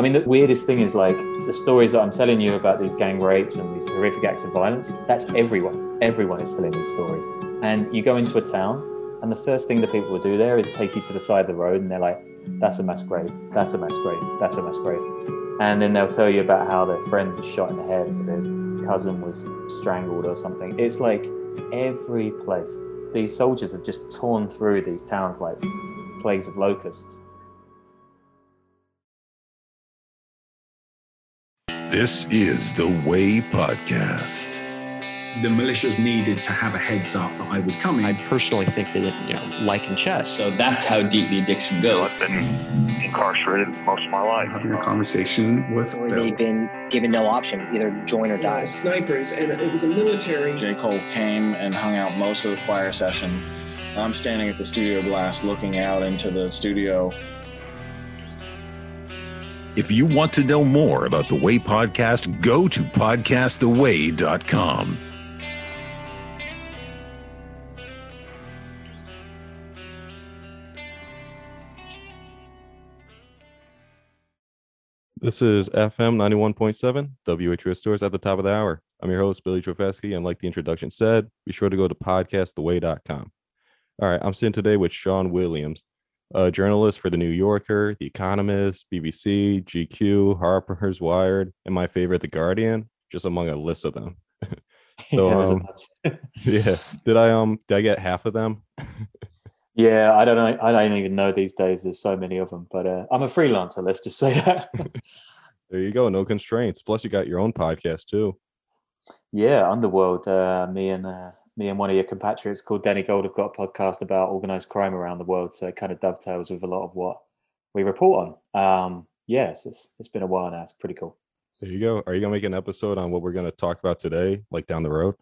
I mean, the weirdest thing is like the stories that I'm telling you about these gang rapes and these horrific acts of violence. That's everyone. Everyone is telling these stories. And you go into a town, and the first thing that people will do there is take you to the side of the road, and they're like, "That's a mass grave. That's a mass grave. That's a mass grave." And then they'll tell you about how their friend was shot in the head, their cousin was strangled, or something. It's like every place. These soldiers have just torn through these towns like plagues of locusts. This is the Way Podcast. The militias needed to have a heads up that I was coming. I personally think that, you know, like in chess. So that's how deep the addiction goes. I've been incarcerated most of my life. Having a conversation with Or they've been given no option, either join or die. snipers, and it was a military. J. Cole came and hung out most of the choir session. I'm standing at the studio blast looking out into the studio. If you want to know more about the Way Podcast, go to podcasttheway.com. This is FM 91.7, WHUS Storrs at the top of the hour. I'm your host, Billy Trofesky, and like the introduction said, be sure to go to podcasttheway.com. All right, I'm sitting today with Sean Williams, a journalist for The New Yorker, The Economist, BBC, GQ, Harper's Wired, and my favorite, The Guardian, just among a list of them. so, Yeah, um, yeah, did I um did I get half of them? yeah, I don't know. I don't even know these days. There's so many of them, but uh, I'm a freelancer. Let's just say that. There you go, no constraints. Plus, you got your own podcast too. yeah, Underworld. Uh, me and uh, me and one of your compatriots called Danny Gold have got a podcast about organized crime around the world. So it kind of dovetails with a lot of what we report on. Um, yes, it's it's been a while now. It's pretty cool. There you go. Are you gonna make an episode on what we're gonna talk about today, like down the road?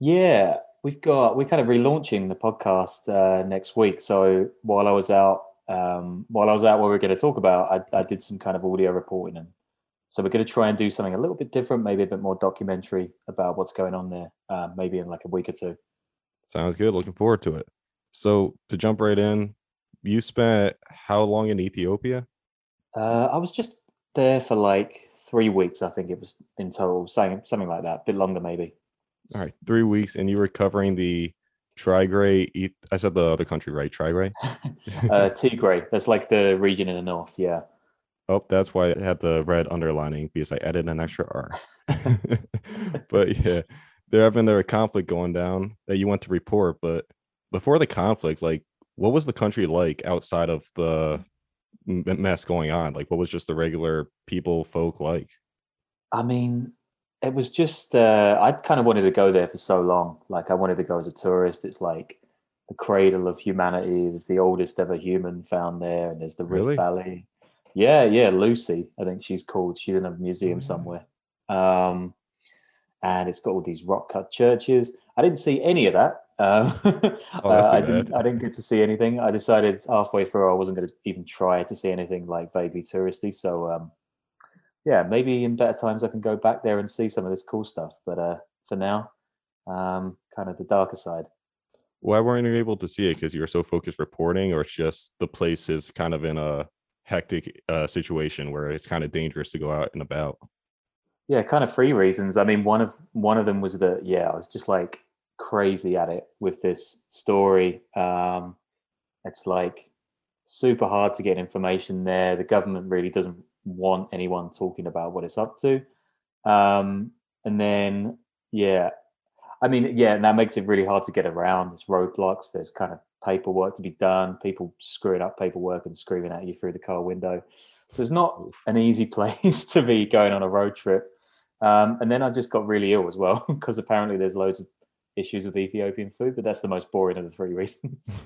Yeah, we've got we're kind of relaunching the podcast uh, next week. So while I was out, um, while I was out, what we're going to talk about, I, I did some kind of audio reporting, and so we're going to try and do something a little bit different, maybe a bit more documentary about what's going on there, uh, maybe in like a week or two. Sounds good. Looking forward to it. So to jump right in, you spent how long in Ethiopia? Uh, I was just there for like three weeks, I think it was in total, something something like that, a bit longer maybe. All right, three weeks, and you were covering the Tigray. I said the other country, right? Tigray. uh, Tigray, that's like the region in the north. Yeah. Oh, that's why it had the red underlining because I added an extra R. but yeah, there have been there a conflict going down that you went to report. But before the conflict, like, what was the country like outside of the mess going on? Like, what was just the regular people, folk like? I mean, it was just uh, I kind of wanted to go there for so long. Like I wanted to go as a tourist. It's like the cradle of humanity. There's the oldest ever human found there, and there's the Rift Really? Valley. Yeah, yeah, Lucy, I think she's called. She's in a museum somewhere. Um, and it's got all these rock cut churches. I didn't see any of that. Um, Oh, uh, I didn't. I didn't get to see anything. I decided halfway through I wasn't going to even try to see anything like vaguely touristy. So um, yeah, maybe in better times I can go back there and see some of this cool stuff. But uh, for now, um, kind of the darker side. Why weren't you able to see it? Because you were so focused reporting, or it's just the place is kind of in a hectic uh, situation where it's kind of dangerous to go out and about. Yeah, kind of three reasons. I mean, one of one of them was that yeah, I was just like crazy at it with this story. Um, it's like super hard to get information there. The government really doesn't want anyone talking about what it's up to. Um, and then yeah, I mean yeah, and that makes it really hard to get around. There's roadblocks. There's kind of paperwork to be done. People screwing up paperwork and screaming at you through the car window. So it's not an easy place to be going on a road trip. Um, and then I just got really ill as well because apparently there's loads of issues with Ethiopian food, but that's the most boring of the three reasons.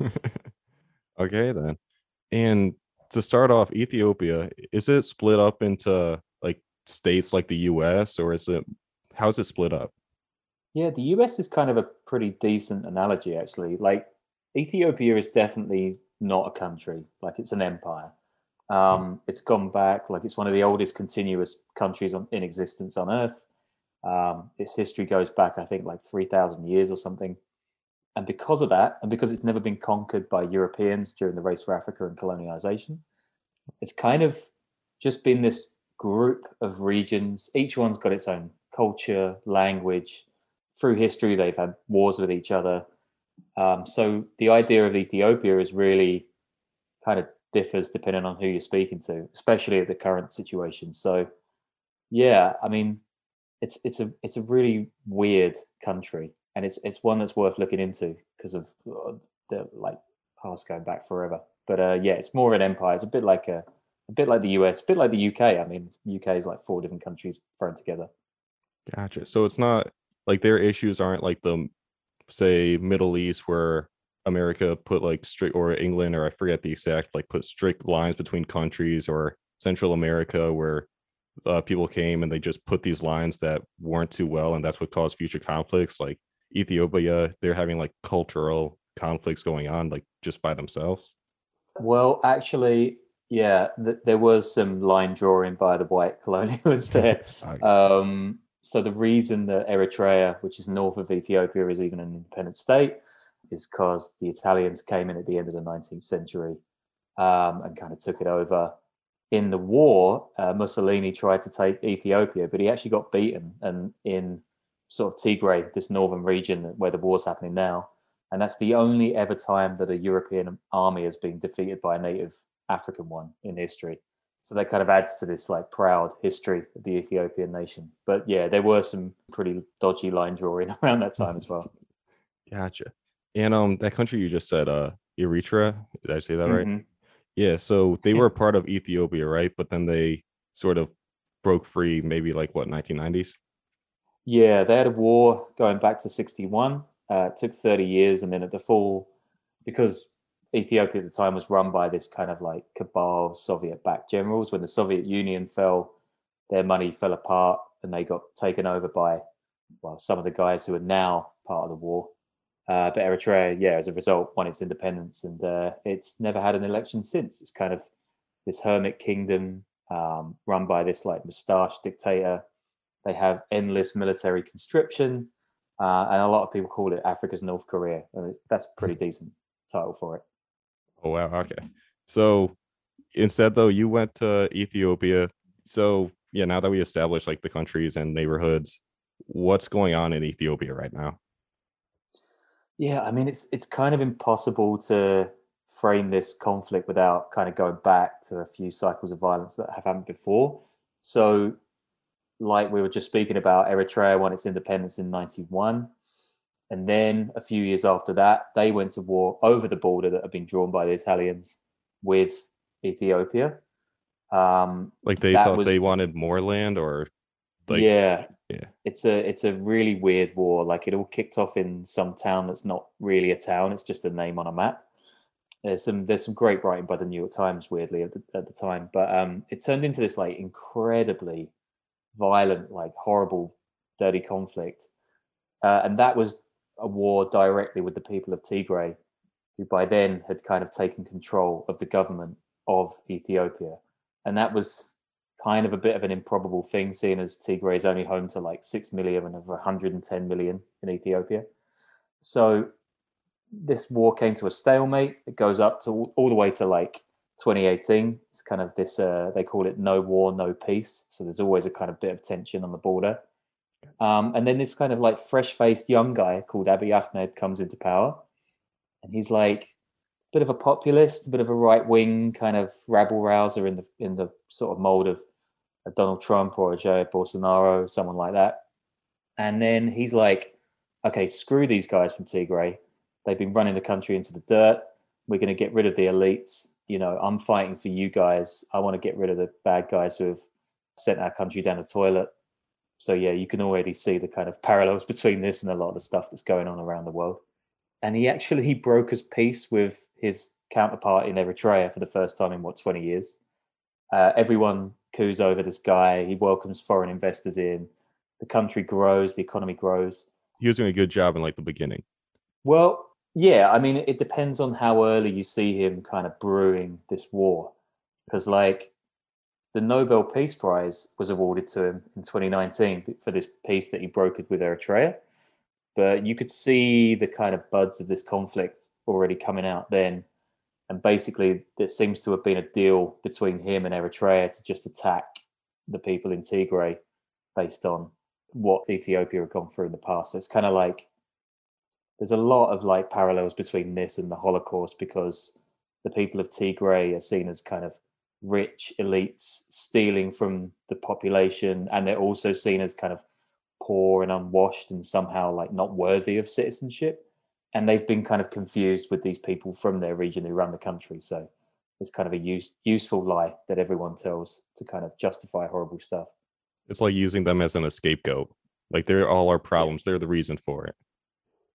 okay, then. And to start off, Ethiopia, is it split up into like states like the US or is it how's it split up? yeah, the US is kind of a pretty decent analogy, actually. Like Ethiopia is definitely not a country, like it's an empire. Um, it's gone back, like it's one of the oldest continuous countries on, in existence on Earth. Um, its history goes back, I think, like 3,000 years or something. And because of that, and because it's never been conquered by Europeans during the race for Africa and colonization, it's kind of just been this group of regions. Each one's got its own culture, language. Through history, they've had wars with each other. Um, so the idea of Ethiopia is really kind of differs depending on who you're speaking to, especially at the current situation. So, yeah, I mean, it's it's a it's a really weird country, and it's it's one that's worth looking into because of uh, the like past going back forever. But uh, yeah, it's more an empire. It's a bit like a a bit like the US, a bit like the UK. I mean, UK is like four different countries thrown together. Gotcha. So it's not like their issues aren't like the say Middle East where America put like strict or England or I forget the exact like put strict lines between countries or Central America where uh, people came and they just put these lines that weren't too well and that's what caused future conflicts like Ethiopia they're having like cultural conflicts going on like just by themselves? Well actually yeah th- there was some line drawing by the white colonialists there. Um, so the reason that Eritrea which is north of Ethiopia is even an independent state is because the Italians came in at the end of the 19th century um, and kind of took it over in the war, uh, Mussolini tried to take Ethiopia, but he actually got beaten. And in sort of Tigray, this northern region where the war's happening now, and that's the only ever time that a European army has been defeated by a native African one in history. So that kind of adds to this like proud history of the Ethiopian nation. But yeah, there were some pretty dodgy line drawing around that time as well. Gotcha. And um, that country you just said, uh, Eritrea. Did I say that right? Mhm. Yeah, so they were a part of Ethiopia, right? But then they sort of broke free, maybe like what 1990s. Yeah, they had a war going back to 61. Uh, it took 30 years. And then at the fall, because Ethiopia at the time was run by this kind of like cabal of Soviet backed generals, when the Soviet Union fell, their money fell apart and they got taken over by, well, some of the guys who are now part of the war. Uh, but Eritrea, yeah, as a result, won its independence and uh, it's never had an election since. It's kind of this hermit kingdom um, run by this like moustache dictator they have endless military conscription, uh, and a lot of people call it Africa's North Korea. It- that's a pretty decent title for it. Oh wow, okay. So instead though, you went to Ethiopia. So yeah, now that we established like the countries and neighborhoods, what's going on in Ethiopia right now? Yeah, I mean it's it's kind of impossible to frame this conflict without kind of going back to a few cycles of violence that have happened before. So, like we were just speaking about, Eritrea won its independence in '91, and then a few years after that, they went to war over the border that had been drawn by the Italians with Ethiopia. Um, Like they thought was- they wanted more land or like yeah, yeah. It's a it's a really weird war. Like it all kicked off in some town that's not really a town. It's just a name on a map. There's some there's some great writing by the New York Times, weirdly at the, at the time, but um, it turned into this like incredibly violent, like horrible, dirty conflict, uh, and that was a war directly with the people of Tigray, who by then had kind of taken control of the government of Ethiopia, and that was kind of a bit of an improbable thing, seeing as Tigray is only home to like six million and over 110 million in Ethiopia. So this war came to a stalemate. It goes up to all, all the way to like 2018. It's kind of this. Uh, they call it no war, no peace. So there's always a kind of bit of tension on the border. Um, and then this kind of like fresh-faced young guy called Abiy Ahmed comes into power, and he's like a bit of a populist, a bit of a right-wing kind of rabble rouser in the in the sort of mold of a Donald Trump or a Jair Bolsonaro, someone like that. And then he's like, okay, screw these guys from Tigray. They've been running the country into the dirt. We're going to get rid of the elites. You know, I'm fighting for you guys. I want to get rid of the bad guys who have sent our country down the toilet. So, yeah, you can already see the kind of parallels between this and a lot of the stuff that's going on around the world. And he actually he broke his peace with his counterpart in Eritrea for the first time in what 20 years. Uh, everyone coos over this guy. He welcomes foreign investors in. The country grows, the economy grows. he was doing a good job in like the beginning. Well, yeah, I mean, it depends on how early you see him kind of brewing this war. Because, like, the Nobel Peace Prize was awarded to him in 2019 for this peace that he brokered with Eritrea. But you could see the kind of buds of this conflict already coming out then. and basically there seems to have been a deal between him and Eritrea to just attack the people in Tigray based on what Ethiopia had gone through in the past. So it's kind of like there's a lot of like parallels between this and the Holocaust because the people of Tigray are seen as kind of rich elites stealing from the population, and they're also seen as kind of poor and unwashed and somehow like not worthy of citizenship. And they've been kind of confused with these people from their region who run the country. So it's kind of a use, useful lie that everyone tells to kind of justify horrible stuff. It's like using them as an scapegoat. Like they're all our problems. They're the reason for it.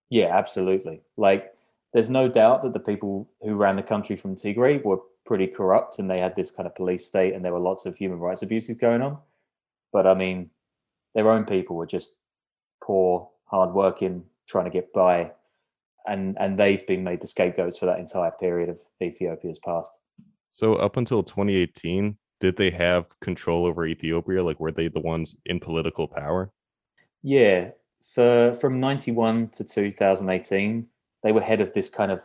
Yeah, absolutely. Like there's no doubt that the people who ran the country from Tigray were pretty corrupt and they had this kind of police state and there were lots of human rights abuses going on. But I mean, their own people were just poor, hardworking, trying to get by. And and they've been made the scapegoats for that entire period of Ethiopia's past. So up until 2018, did they have control over Ethiopia? Like were they the ones in political power? Yeah. For from 91 to 2018, they were head of this kind of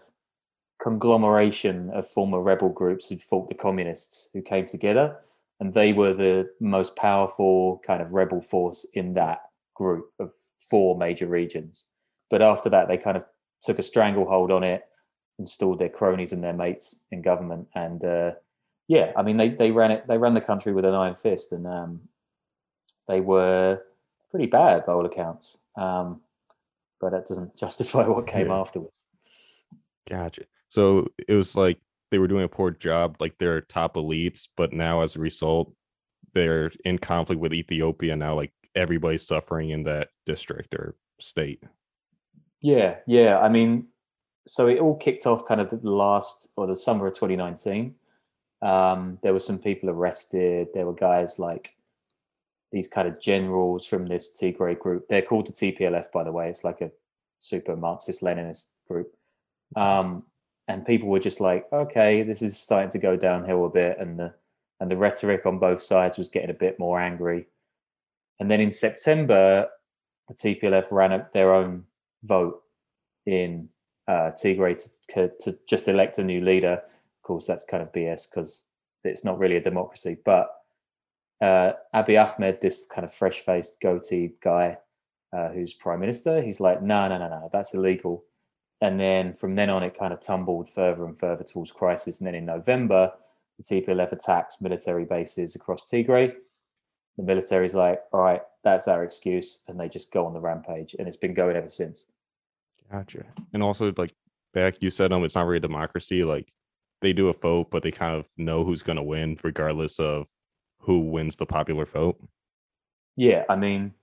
conglomeration of former rebel groups who'd fought the communists who came together and they were the most powerful kind of rebel force in that group of four major regions but after that they kind of took a stranglehold on it installed their cronies and their mates in government and uh, yeah i mean they, they ran it they ran the country with an iron fist and um, they were pretty bad by all accounts um, but that doesn't justify what came Yeah. afterwards Gotcha. So it was like they were doing a poor job, like they're top elites, but now as a result, they're in conflict with Ethiopia now. Like everybody's suffering in that district or state. Yeah, yeah. I mean, so it all kicked off kind of the last or the summer of 2019. Um, there were some people arrested. There were guys like these kind of generals from this Tigray group. They're called the TPLF, by the way. It's like a super Marxist Leninist group. Um, and people were just like, okay, this is starting to go downhill a bit, and the and the rhetoric on both sides was getting a bit more angry. And then in September, the TPLF ran a, their own vote in uh, Tigray to, to just elect a new leader. Of course, that's kind of BS because it's not really a democracy. But uh, Abiy Ahmed, this kind of fresh-faced, goatee guy uh, who's prime minister, he's like, no, no, no, no, that's illegal. And then from then on, it kind of tumbled further and further towards crisis. And then in November, the TPLF attacks military bases across Tigray. The military's like, all right, that's our excuse, and they just go on the rampage, and it's been going ever since. Gotcha. And also, like back, you said um, it's not really a democracy. Like they do a vote, but they kind of know who's going to win, regardless of who wins the popular vote. Yeah, I mean,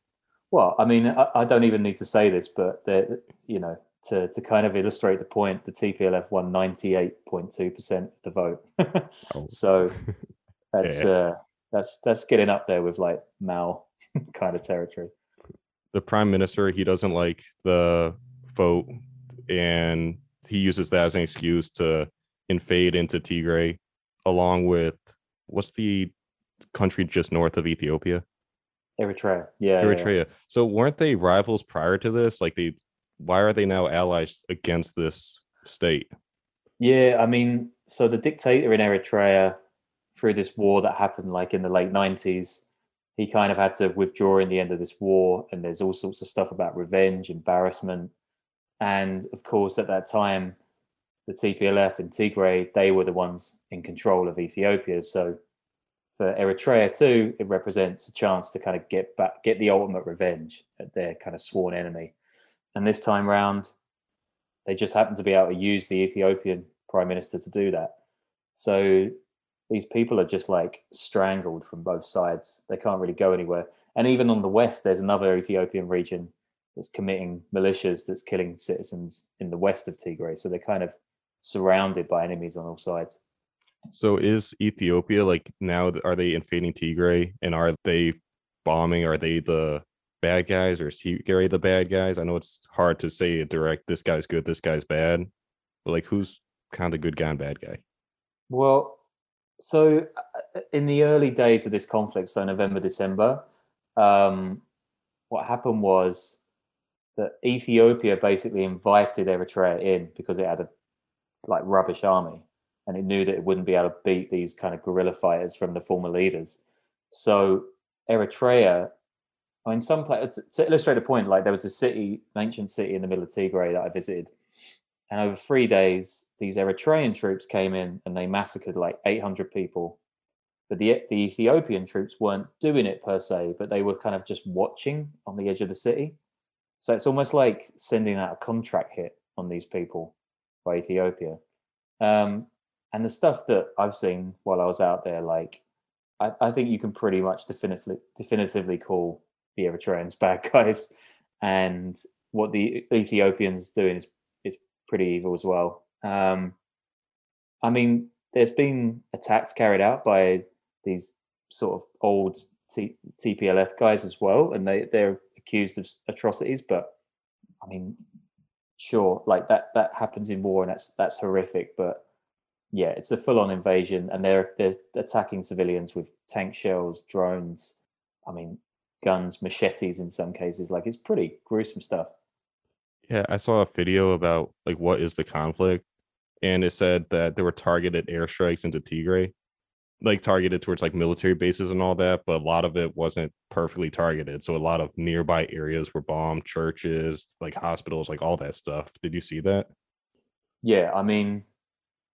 well, I mean, I, I don't even need to say this, but the, you know, to to kind of illustrate the point, the TPLF won ninety eight point two percent of the vote. Oh. so that's Yeah. uh, that's that's getting up there with like Mao kind of territory. the prime minister he doesn't like the vote and he uses that as an excuse to invade into Tigray along with what's the country just north of Ethiopia Eritrea, yeah, yeah, yeah. Eritrea so weren't they rivals prior to this like they why are they now allies against this state Yeah, I mean, so the dictator in Eritrea, through this war that happened like in the late 90s, he kind of had to withdraw in the end of this war. And there's all sorts of stuff about revenge, embarrassment. And of course, at that time, the TPLF and Tigray, they were the ones in control of Ethiopia. So for Eritrea too, it represents a chance to kind of get back, get the ultimate revenge at their kind of sworn enemy. And this time round, they just happen to be able to use the Ethiopian prime minister to do that. So these people are just like strangled from both sides. They can't really go anywhere. And even on the west, there's another Ethiopian region that's committing militias that's killing citizens in the west of Tigray. So they're kind of surrounded by enemies on all sides. so is Ethiopia like now are they invading Tigray and are they bombing are they the bad guys or is Tigray the bad guys I know it's hard to say direct this guy's good this guy's bad but like who's kind of the good guy and bad guy Well, so uh, in the early days of this conflict, so November, December, um, what happened was that Ethiopia basically invited Eritrea in because it had a like rubbish army, and it knew that it wouldn't be able to beat these kind of guerrilla fighters from the former leaders. So Eritrea, I mean, some places to illustrate a point, like there was a city, an ancient city in the middle of Tigray that I visited, and over three days, these Eritrean troops came in and they massacred like 800 people. But the the Ethiopian troops weren't doing it per se, but they were kind of just watching on the edge of the city. So it's almost like sending out a contract hit on these people by Ethiopia. Um, and the stuff that I've seen while I was out there, like I, I think you can pretty much definitively definitively call the Eritreans bad guys, and what the Ethiopians doing is is pretty evil as well. Um, I mean, there's been attacks carried out by these sort of old T- TPLF guys as well, and they they're accused of atrocities. But I mean, sure, like that that happens in war, and that's that's horrific. But yeah, it's a full on invasion, and they're they're attacking civilians with tank shells, drones. I mean, guns, machetes in some cases. Like it's pretty gruesome stuff. Yeah, I saw a video about like what is the conflict, and it said that there were targeted airstrikes into Tigray, like targeted towards like military bases and all that, but a lot of it wasn't perfectly targeted. So a lot of nearby areas were bombed, churches, like hospitals, like all that stuff. Did you see that? Yeah, I mean,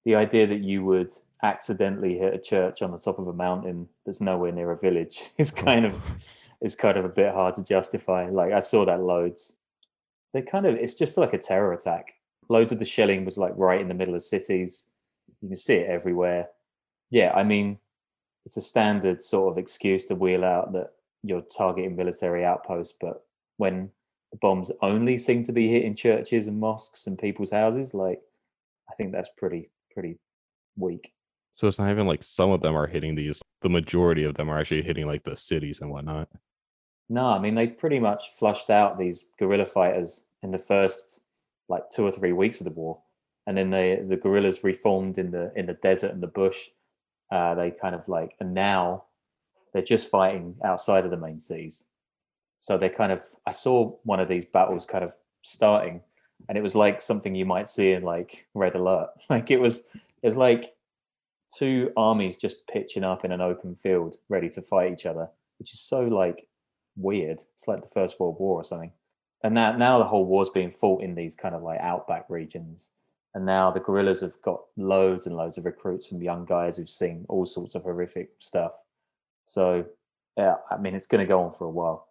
the idea that you would accidentally hit a church on the top of a mountain that's nowhere near a village is oh. kind of is kind of a bit hard to justify. Like I saw that loads. They kind of it's just like a terror attack. Loads of the shelling was like right in the middle of cities. You can see it everywhere. Yeah, I mean, it's a standard sort of excuse to wheel out that you're targeting military outposts, but when the bombs only seem to be hitting churches and mosques and people's houses, like I think that's pretty pretty weak. So it's not even like some of them are hitting these. The majority of them are actually hitting like the cities and whatnot. No, I mean they pretty much flushed out these guerrilla fighters in the first like two or three weeks of the war, and then they the guerrillas reformed in the in the desert and the bush. Uh, they kind of like and now they're just fighting outside of the main seas. So they're kind of I saw one of these battles kind of starting, and it was like something you might see in like Red Alert. Like it was it's like two armies just pitching up in an open field ready to fight each other, which is so like weird. It's like the First World War or something. And now, now the whole war's being fought in these kind of like outback regions. And now the guerrillas have got loads and loads of recruits from young guys who've seen all sorts of horrific stuff. So, yeah, I mean, it's going to go on for a while.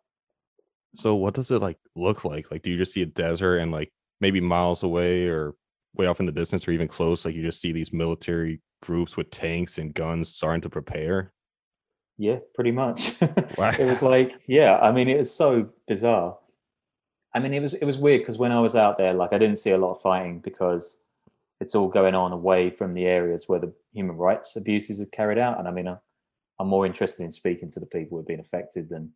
So, what does it like look like? Like, do you just see a desert and like maybe miles away or way off in the distance or even close, like you just see these military groups with tanks and guns starting to prepare? Yeah, pretty much. it was like, yeah, I mean, it was so bizarre. I mean, it was it was weird because when I was out there, like I didn't see a lot of fighting because it's all going on away from the areas where the human rights abuses are carried out. And I mean, I'm more interested in speaking to the people who've been affected than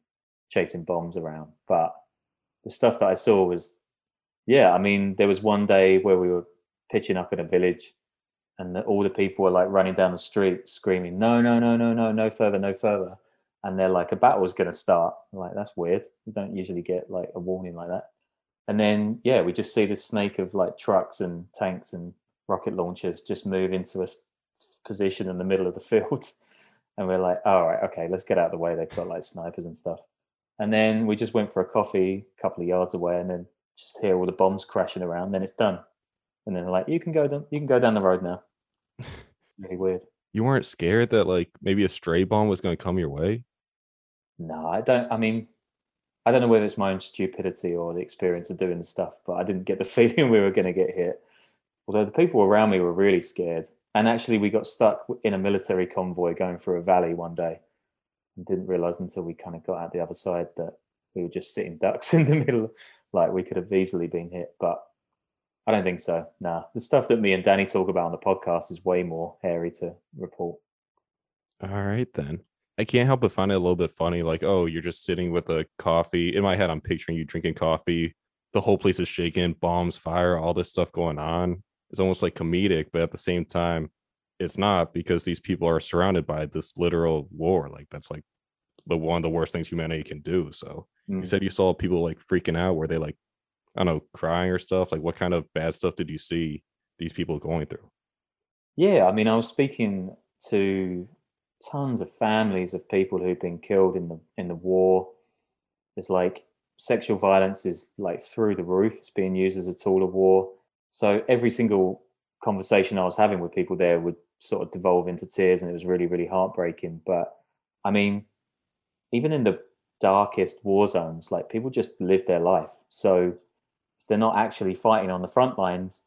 chasing bombs around. But the stuff that I saw was, yeah, I mean, there was one day where we were pitching up in a village and the, all the people were like running down the street screaming, no, no, no, no, no, no further, no further. And they're like, a battle's going to start. I'm like, that's weird. You don't usually get like a warning like that. And then, yeah, we just see this snake of like trucks and tanks and rocket launchers just move into a position in the middle of the field. And we're like, all right, okay, let's get out of the way. They've got like snipers and stuff. And then we just went for a coffee a couple of yards away and then just hear all the bombs crashing around. Then it's done. And then like, you can go down, you can go down the road now. Really weird. You weren't scared that like maybe a stray bomb was going to come your way? No, I don't. I mean, I don't know whether it's my own stupidity or the experience of doing the stuff, but I didn't get the feeling we were going to get hit. Although the people around me were really scared. And actually, we got stuck in a military convoy going through a valley one day and didn't realize until we kind of got out the other side that we were just sitting ducks in the middle. Like we could have easily been hit. But I don't think so. Nah, the stuff that me and Danny talk about on the podcast is way more hairy to report. All right, then. I can't help but find it a little bit funny. Like, oh, you're just sitting with a coffee. In my head, I'm picturing you drinking coffee. The whole place is shaking, bombs, fire, all this stuff going on. It's almost like comedic, but at the same time, it's not because these people are surrounded by this literal war. Like, that's like the one of the worst things humanity can do. So, mm. you said you saw people like freaking out. Were they like I don't know, crying or stuff? Like, what kind of bad stuff did you see these people going through? Yeah, I mean, I was speaking to tons of families of people who've been killed in the in the war. It's like sexual violence is like through the roof. It's being used as a tool of war. So every single conversation I was having with people there would sort of devolve into tears, and it was really, really heartbreaking. But I mean, even in the darkest war zones, like people just live their life. So they're not actually fighting on the front lines,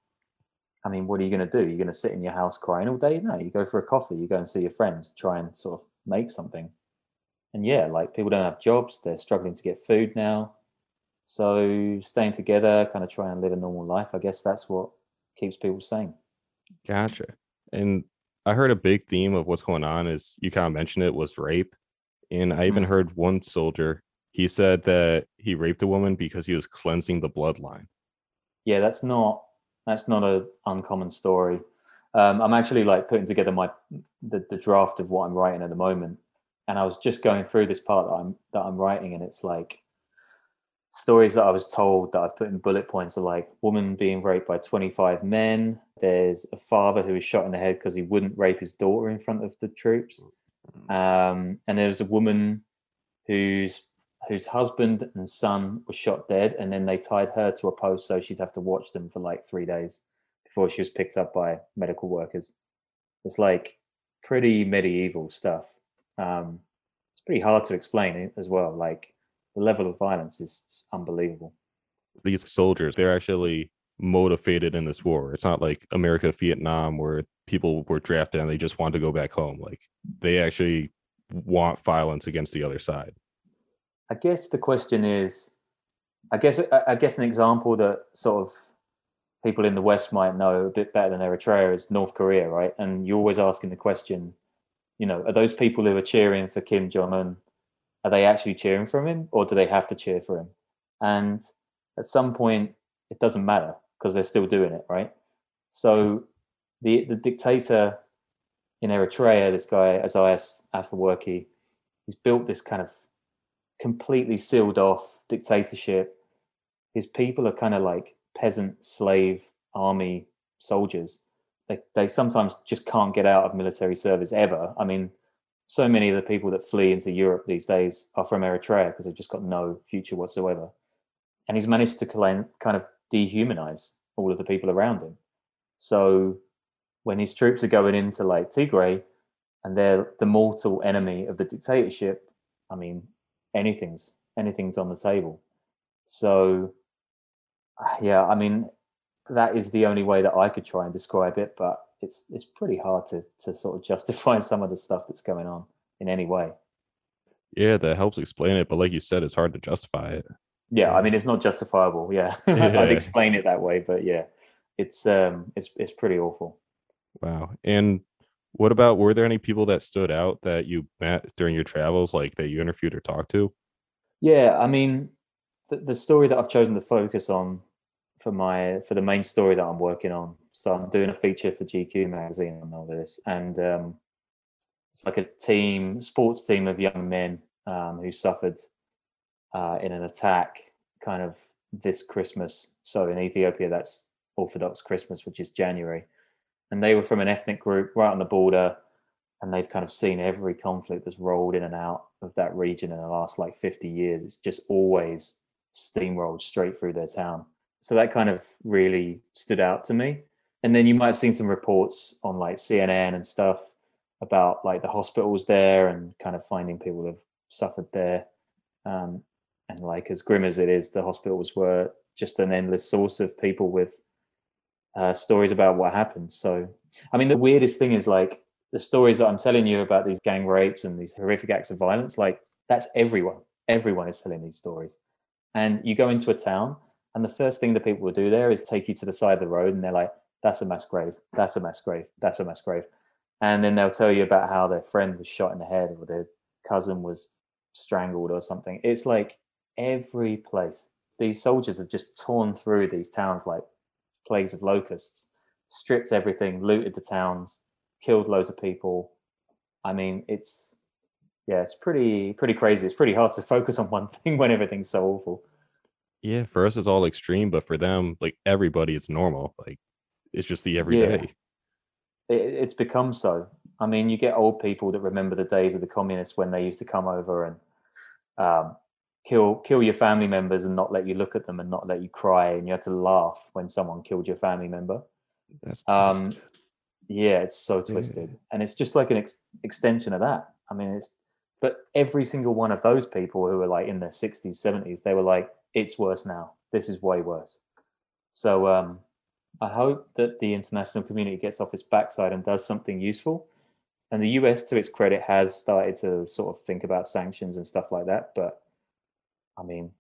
I mean, what are you going to do? You're going to sit in your house crying all day? No, you go for a coffee, you go and see your friends, try and sort of make something. And yeah, like people don't have jobs, they're struggling to get food now. So staying together, kind of try and live a normal life. I guess that's what keeps people sane. Gotcha. And I heard a big theme of what's going on is you kind of mentioned it was rape. And I even Mhm. heard one soldier, he said that he raped a woman because he was cleansing the bloodline. Yeah, that's not that's not an uncommon story. Um, I'm actually like putting together my the, the draft of what I'm writing at the moment, and I was just going through this part that I'm that I'm writing, and it's like stories that I was told that I've put in bullet points are like woman being raped by 25 men. There's a father who was shot in the head because he wouldn't rape his daughter in front of the troops. Um, and there was a woman whose whose husband and son were shot dead, and then they tied her to a post so she'd have to watch them for like three days before she was picked up by medical workers. It's like pretty medieval stuff. Um, it's pretty hard to explain as well. Like the level of violence is unbelievable. These soldiers, they're actually motivated in this war. It's not like America Vietnam where people were drafted and they just want to go back home. Like they actually want violence against the other side. I guess the question is, I guess I- guess an example that sort of people in the West might know a bit better than Eritrea is North Korea, right? And you're always asking the question, you know, are those people who are cheering for Kim Jong Un, are they actually cheering for him, or do they have to cheer for him? And at some point, it doesn't matter because they're still doing it, right? So the the dictator in Eritrea, this guy Isaias Afwerki, he's built this kind of completely sealed off dictatorship. His people are kind of like peasant, slave, army soldiers. They they sometimes just can't get out of military service ever. I mean, so many of the people that flee into Europe these days are from Eritrea because they've just got no future whatsoever. And he's managed to kind of dehumanize all of the people around him. So when his troops are going into like Tigray and they're the mortal enemy of the dictatorship, I mean, anything's anything's on the table. So yeah, I mean, that is the only way that I could try and describe it, but it's it's pretty hard to to sort of justify some of the stuff that's going on in any way. Yeah, that helps explain it. But like you said, it's hard to justify it. Yeah, I mean, it's not justifiable. Yeah, Yeah. I'd explain it that way, but yeah, it's um, it's it's pretty awful. Wow. And what about were there any people that stood out that you met during your travels, like that you interviewed or talked to? Yeah, I mean, the, story that I've chosen to focus on for my for the main story that I'm working on. So I'm doing a feature for GQ magazine on all this, and um, it's like a team, sports team of young men um, who suffered uh, in an attack, kind of this Christmas. So in Ethiopia, that's Orthodox Christmas, which is January, and they were from an ethnic group right on the border, and they've kind of seen every conflict that's rolled in and out of that region in the last like 50 years. It's just always steamrolled straight through their town. So that kind of really stood out to me. And then you might have seen some reports on like CNN and stuff about like the hospitals there and kind of finding people who've suffered there. Um, and like as grim as it is, the hospitals were just an endless source of people with uh, stories about what happened. So, I mean, the weirdest thing is like the stories that I'm telling you about these gang rapes and these horrific acts of violence, like that's everyone. Everyone is telling these stories. And you go into a town, and the first thing that people will do there is take you to the side of the road, and they're like, "That's a mass grave. That's a mass grave. That's a mass grave." And then they'll tell you about how their friend was shot in the head, or their cousin was strangled, or something. It's like every place. These soldiers have just torn through these towns like plagues of locusts, stripped everything, looted the towns, killed loads of people. I mean, it's yeah, it's pretty pretty crazy. It's pretty hard to focus on one thing when everything's so awful. Yeah, for us it's all extreme, but for them, like everybody, it's normal. Like it's just the everyday. it, it's become so. I mean, you get old people that remember the days of the communists when they used to come over and um, kill kill your family members and not let you look at them and not let you cry, and you had to laugh when someone killed your family member. That's Um, twisted. yeah, it's so Yeah. twisted, and it's just like an ex- extension of that. I mean, it's but every single one of those people who were like in their sixties, seventies, they were like, "It's worse now. This is way worse." So um, I hope that the international community gets off its backside and does something useful. And the US, to its credit, has started to sort of think about sanctions and stuff like that. But I mean,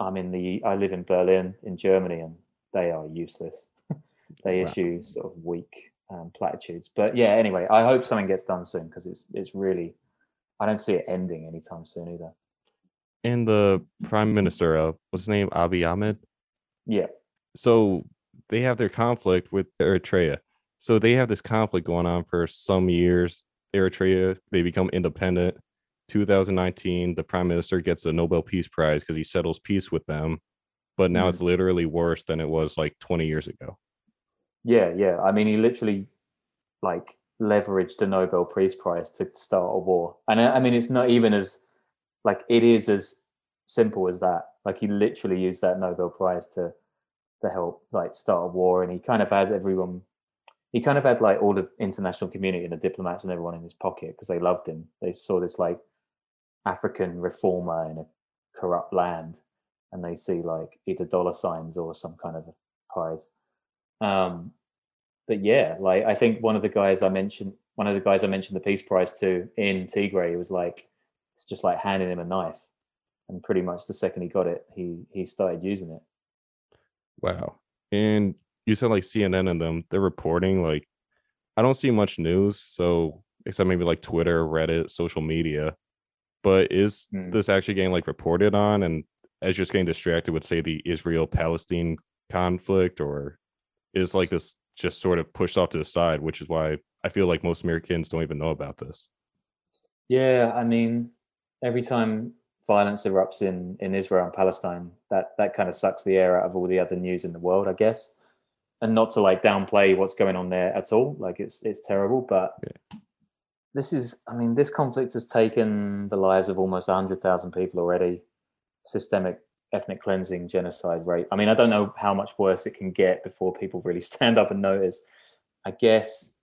I'm in the I live in Berlin in Germany, and they are useless. they Wow. issue sort of weak um, platitudes. But yeah, anyway, I hope something gets done soon because it's it's really I don't see it ending anytime soon either. And the prime minister, uh, what's his name? Abiy Ahmed. Yeah, So they have their conflict with Eritrea. So they have this conflict going on for some years. Eritrea, they become independent. 2019, the prime minister gets a Nobel Peace Prize because he settles peace with them. But now it's mm-hmm. literally worse than it was like 20 years ago. yeah, yeah. I mean, he literally like leveraged the Nobel Peace Prize to start a war, and I I mean, it's not even as like it is as simple as that. Like he literally used that Nobel Prize to to help like start a war, and he kind of had everyone. He kind of had like all the international community and the diplomats and everyone in his pocket because they loved him. They saw this like African reformer in a corrupt land, and they see like either dollar signs or some kind of prize. Um, but yeah, like I think one of the guys I mentioned, one of the guys I mentioned the Peace Prize to in Tigray was like, it's just like handing him a knife, and pretty much the second he got it, he he started using it. Wow. And you said like CNN and them, they're reporting like I don't see much news, so except maybe like Twitter, Reddit, social media. But is Hmm. this actually getting like reported on and as just getting distracted with say the Israel Palestine conflict or is like this just sort of pushed off to the side, which is why I feel like most Americans don't even know about this. Yeah, I mean, every time violence erupts in in Israel and Palestine, that that kind of sucks the air out of all the other news in the world, I guess. And not to like downplay what's going on there at all, like it's it's terrible, but this is, I mean, this conflict has taken the lives of almost hundred thousand people already. Systemic ethnic cleansing, genocide, rape. I mean, I don't know how much worse it can get before people really stand up and notice. I guess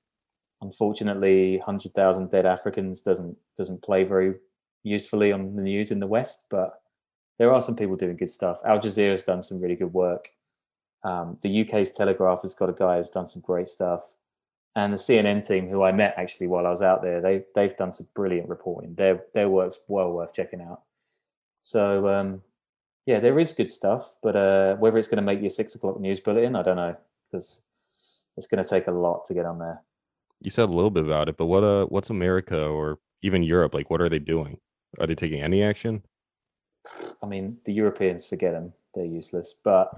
unfortunately 100,000 dead Africans doesn't doesn't play very usefully on the news in the West, but there are some people doing good stuff. Al Jazeera has done some really good work. Um, the UK's Telegraph has got a guy who's done some great stuff, and the CNN team, who I met actually while I was out there, they they've done some brilliant reporting. Their their work's well worth checking out. So um, yeah, there is good stuff, but uh, whether it's going to make your six o'clock news bulletin, I don't know, because it's going to take a lot to get on there. You said a little bit about it, but what uh what's America or even Europe like what are they doing? Are they taking any action? I mean, the Europeans forget them; they're useless. But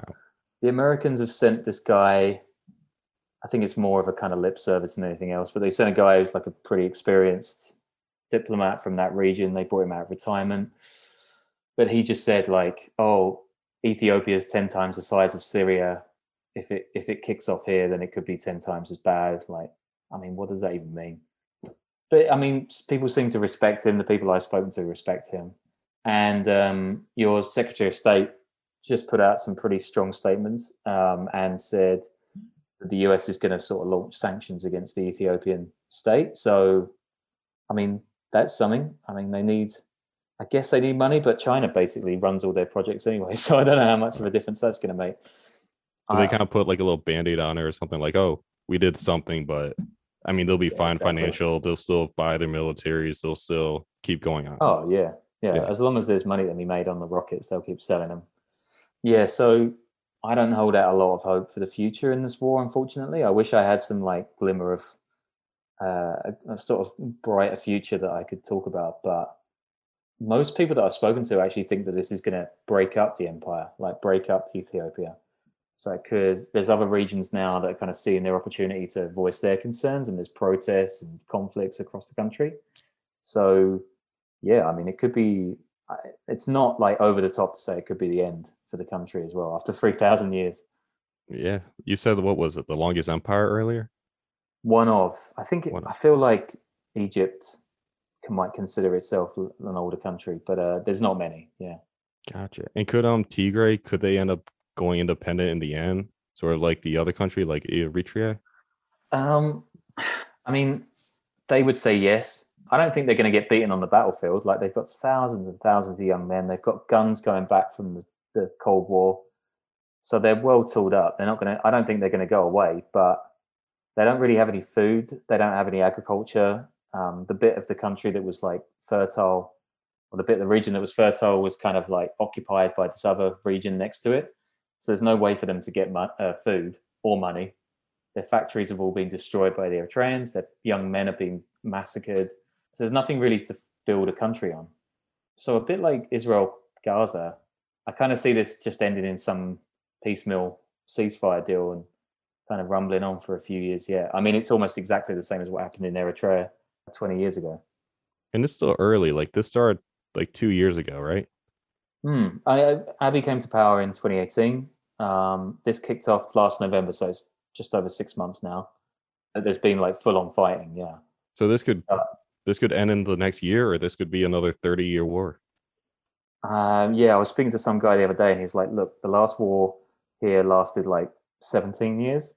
the Americans have sent this guy. I think it's more of a kind of lip service than anything else. But they sent a guy who's like a pretty experienced diplomat from that region. They brought him out of retirement, but he just said like, "Oh, Ethiopia is ten times the size of Syria. If it if it kicks off here, then it could be ten times as bad." Like, I mean, what does that even mean? But I mean, people seem to respect him. The people I've spoken to respect him and um, your Secretary of State just put out some pretty strong statements um, and said the US is going to sort of launch sanctions against the Ethiopian state. So, I mean, that's something. I mean, they need, I guess they need money, but China basically runs all their projects anyway. So I don't know how much of a difference that's going to make. They uh, kind of put like a little band-aid on it or something like, oh, we did something, but I mean they'll be Yeah, fine exactly. financial, they'll still buy their militaries, they'll still keep going on. Oh yeah, yeah. Yeah. As long as there's money to be made on the rockets, they'll keep selling them. Yeah. So I don't hold out a lot of hope for the future in this war. Unfortunately, I wish I had some like glimmer of uh, a, sort of brighter future that I could talk about. But most people that I've spoken to actually think that this is going to break up the empire, like break up Ethiopia. So it could. There's other regions now that are kind of seeing their opportunity to voice their concerns, and there's protests and conflicts across the country. So yeah, I mean, it could be. It's not like over the top to say it could be the end for the country as well after three thousand years. Yeah. You said what was it, the longest empire earlier? One of. I think. It, of. I feel like Egypt can, might consider itself an older country, but uh, there's not many. Yeah. Gotcha. And could um Tigray could they end up going independent in the end, sort of like the other country, like Eritrea? Um, I mean, they would say yes. I don't think they're going to get beaten on the battlefield. Like they've got thousands and thousands of young men. They've got guns going back from the, the Cold War, so they're well tooled up. They're not going to. I don't think they're going to go away, but they don't really have any food. They don't have any agriculture. Um, the bit of the country that was like fertile, or the bit of the region that was fertile, was kind of like occupied by this other region next to it. So there's no way for them to get uh, food or money. Their factories have all been destroyed by the Eritreans. Their young men are being massacred. So there's nothing really to build a country on. So a bit like Israel Gaza, I kind of see this just ending in some piecemeal ceasefire deal and kind of rumbling on for a few years. Yeah, I mean it's almost exactly the same as what happened in Eritrea 20 years ago. And it's still early. Like this started like two years ago, right? Hmm. I, I- Abiy came to power in 2018. Um, this kicked off last November, so it's just over six months now. Uh, There's been like full on fighting. Yeah. So this could Uh, this could end in the next year, or this could be another thirty year war. Um, yeah, I was speaking to some guy the other day, and he was like, "Look, the last war here lasted like 17 years.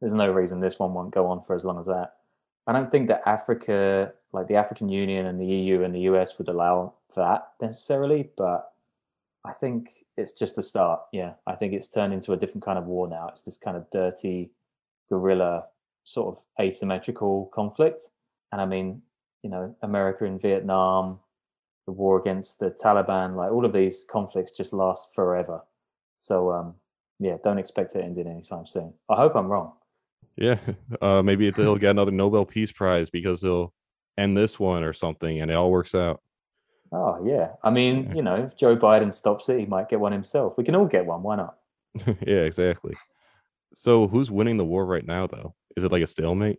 There's no reason this one won't go on for as long as that." I don't think that Africa, like the African Union and the EU and the US, would allow for that necessarily, but I think it's just the start. Yeah, I think it's turned into a different kind of war now. It's this kind of dirty guerrilla sort of asymmetrical conflict. And I mean, you know, America in Vietnam, the war against the Taliban, like all of these conflicts just last forever. So um yeah, don't expect it ending anytime soon. I hope I'm wrong. Yeah, uh, maybe they'll get another Nobel Peace Prize because they'll end this one or something, and it all works out. Oh yeah. I mean, you know, if Joe Biden stops it, he might get one himself. We can all get one, why not? yeah, exactly. So who's winning the war right now, though? Is it like a stalemate?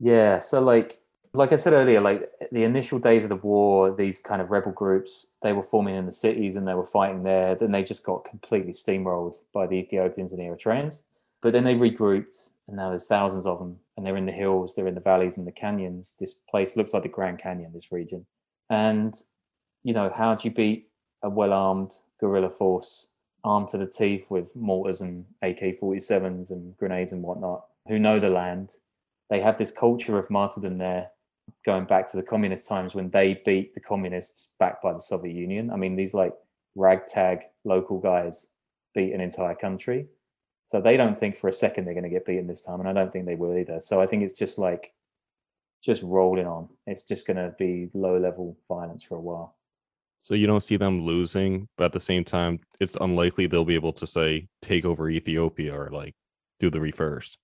Yeah, so like like I said earlier, like the initial days of the war, these kind of rebel groups, they were forming in the cities and they were fighting there. Then they just got completely steamrolled by the Ethiopians and Eritreans. But then they regrouped, and now there's thousands of them, and they're in the hills, they're in the valleys and the canyons. This place looks like the Grand Canyon, this region. And you know, how do you beat a well-armed guerrilla force, armed to the teeth with mortars and AK-47s and grenades and whatnot, who know the land? They have this culture of martyrdom there, going back to the communist times when they beat the communists backed by the Soviet Union. I mean, these like ragtag local guys beat an entire country. So they don't think for a second they're going to get beaten this time, and I don't think they will either. So I think it's just like just rolling on. It's just going to be low level violence for a while. So you don't see them losing, but at the same time, it's unlikely they'll be able to say take over Ethiopia or like do the reverse.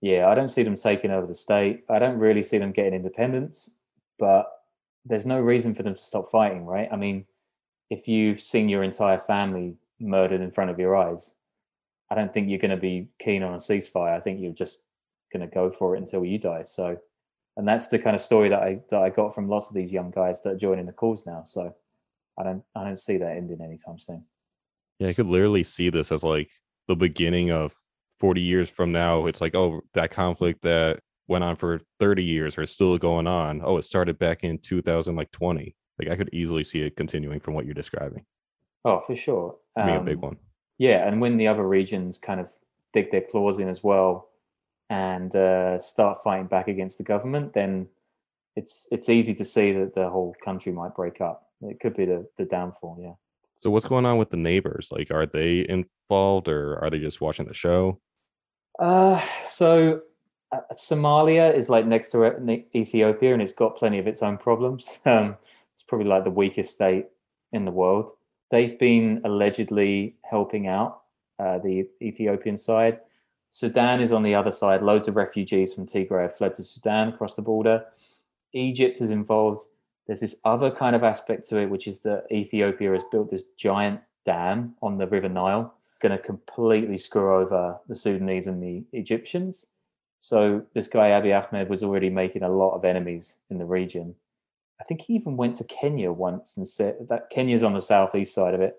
Yeah, I don't see them taking over the state. I don't really see them getting independence, but there's no reason for them to stop fighting, right? I mean, if you've seen your entire family murdered in front of your eyes, I don't think you're going to be keen on a ceasefire. I think you're just going to go for it until you die. So, and that's the kind of story that I that I got from lots of these young guys that are joining the cause now. So, I don't I don't see that ending anytime soon. Yeah, I could literally see this as like the beginning of 40 years from now. It's like, oh, that conflict that went on for 30 years or is still going on. Oh, it started back in 2020. Like I could easily see it continuing from what you're describing. Oh, for sure. Being a big Um, one. Yeah, and when the other regions kind of dig their claws in as well and uh, start fighting back against the government, then it's it's easy to see that the whole country might break up. It could be the the downfall. Yeah. So what's going on with the neighbors? Like, are they involved or are they just watching the show? Uh, so uh, Somalia is like next to Ethiopia, and it's got plenty of its own problems. Um, it's probably like the weakest state in the world. They've been allegedly helping out uh, the Ethiopian side. Sudan is on the other side. Loads of refugees from Tigray have fled to Sudan across the border. Egypt is involved. There's this other kind of aspect to it, which is that Ethiopia has built this giant dam on the River Nile going to completely screw over the Sudanese and the Egyptians. So this guy Abiy Ahmed was already making a lot of enemies in the region. I think he even went to Kenya once and said that Kenya's on the southeast side of it,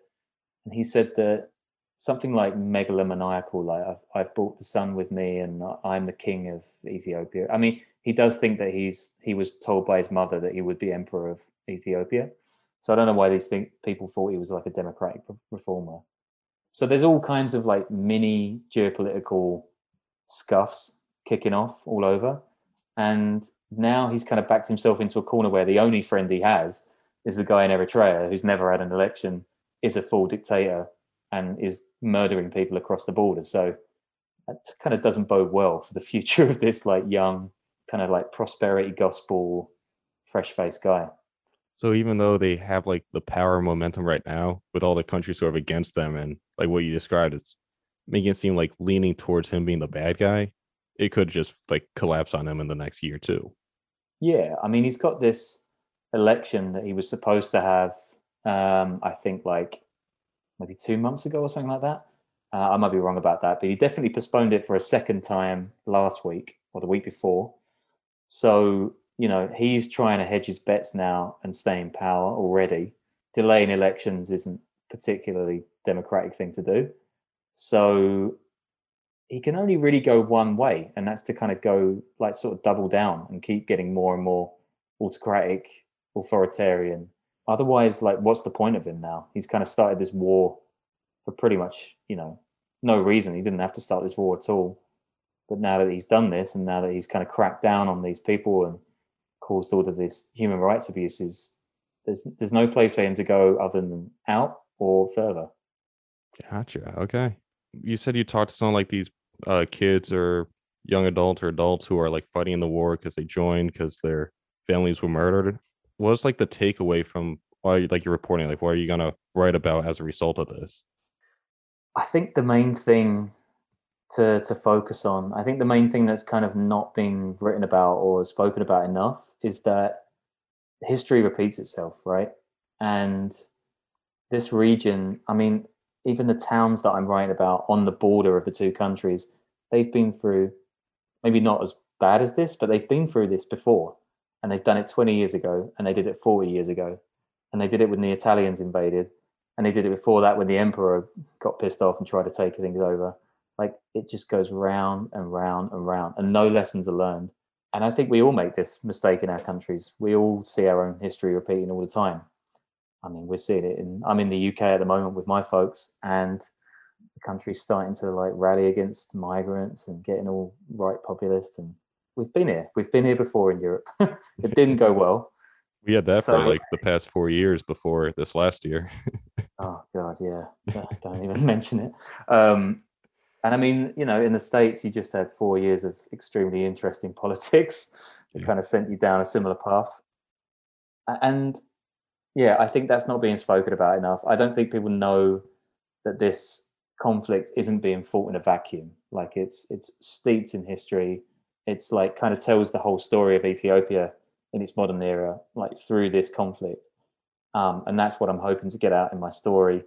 and he said that something like megalomaniacal, like I've, I've brought the sun with me and I'm the king of Ethiopia. I mean, he does think that he's he was told by his mother that he would be emperor of Ethiopia. So I don't know why these think people thought he was like a democratic reformer. So there's all kinds of like mini geopolitical scuffs kicking off all over. And now he's kind of backed himself into a corner where the only friend he has is the guy in Eritrea who's never had an election, is a full dictator, and is murdering people across the border. So that kind of doesn't bode well for the future of this like young, kind of like prosperity gospel, fresh faced guy. So even though they have like the power momentum right now, with all the countries sort of against them, and like what you described is making it seem like leaning towards him being the bad guy, it could just like collapse on him in the next year too. Yeah, I mean, he's got this election that he was supposed to have. Um, I think like maybe two months ago or something like that. Uh, I might be wrong about that, but he definitely postponed it for a second time last week or the week before. So you know he's trying to hedge his bets now and stay in power already. Delaying elections isn't particularly democratic thing to do. So he can only really go one way, and that's to kind of go like sort of double down and keep getting more and more autocratic, authoritarian. Otherwise, like, what's the point of him now? He's kind of started this war for pretty much, you know, no reason. He didn't have to start this war at all. But now that he's done this, and now that he's kind of cracked down on these people and caused all of this human rights abuses, there's there's no place for him to go other than out or further. Gotcha. Okay. You said you talked to someone like these uh, kids or young adults or adults who are like fighting in the war because they joined because their families were murdered. What's like the takeaway from why like you're reporting? Like, what are you gonna write about as a result of this? I think the main thing to to focus on, I think the main thing that's kind of not being written about or spoken about enough is that history repeats itself, right? And this region, I mean, even the towns that I'm writing about on the border of the two countries, they've been through maybe not as bad as this, but they've been through this before. And they've done it 20 years ago, and they did it 40 years ago. And they did it when the Italians invaded, and they did it before that when the emperor got pissed off and tried to take things over. Like it just goes round and round and round, and no lessons are learned. And I think we all make this mistake in our countries. We all see our own history repeating all the time. I mean, we're seeing it in. I'm in the UK at the moment with my folks, and the country's starting to like rally against migrants and getting all right populist. And we've been here. We've been here before in Europe. it didn't go well. We had that so, for like the past four years before this last year. oh God, yeah. Don't even mention it. Um, and I mean, you know, in the states, you just had four years of extremely interesting politics that yeah. kind of sent you down a similar path. And yeah, I think that's not being spoken about enough. I don't think people know that this conflict isn't being fought in a vacuum. Like it's it's steeped in history. It's like kind of tells the whole story of Ethiopia in its modern era, like through this conflict. Um, and that's what I'm hoping to get out in my story.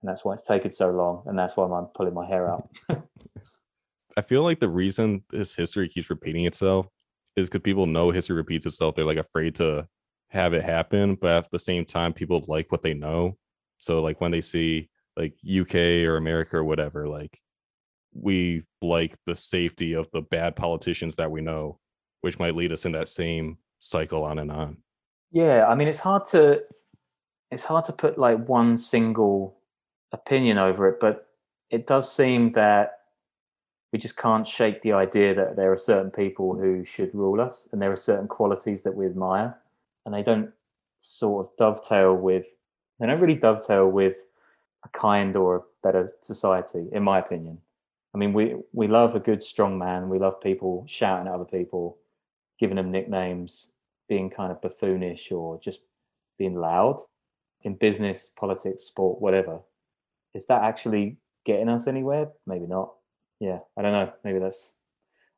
And that's why it's taken so long. And that's why I'm pulling my hair out. I feel like the reason this history keeps repeating itself is because people know history repeats itself. They're like afraid to have it happen, but at the same time, people like what they know. So like when they see like UK or America or whatever, like we like the safety of the bad politicians that we know, which might lead us in that same cycle on and on. Yeah, I mean it's hard to it's hard to put like one single opinion over it, but it does seem that we just can't shake the idea that there are certain people who should rule us and there are certain qualities that we admire and they don't sort of dovetail with they don't really dovetail with a kind or a better society in my opinion. I mean we we love a good strong man. We love people shouting at other people giving them nicknames being kind of buffoonish or just being loud. In business politics sport whatever is that actually getting us anywhere? Maybe not. Yeah i don't know. Maybe that's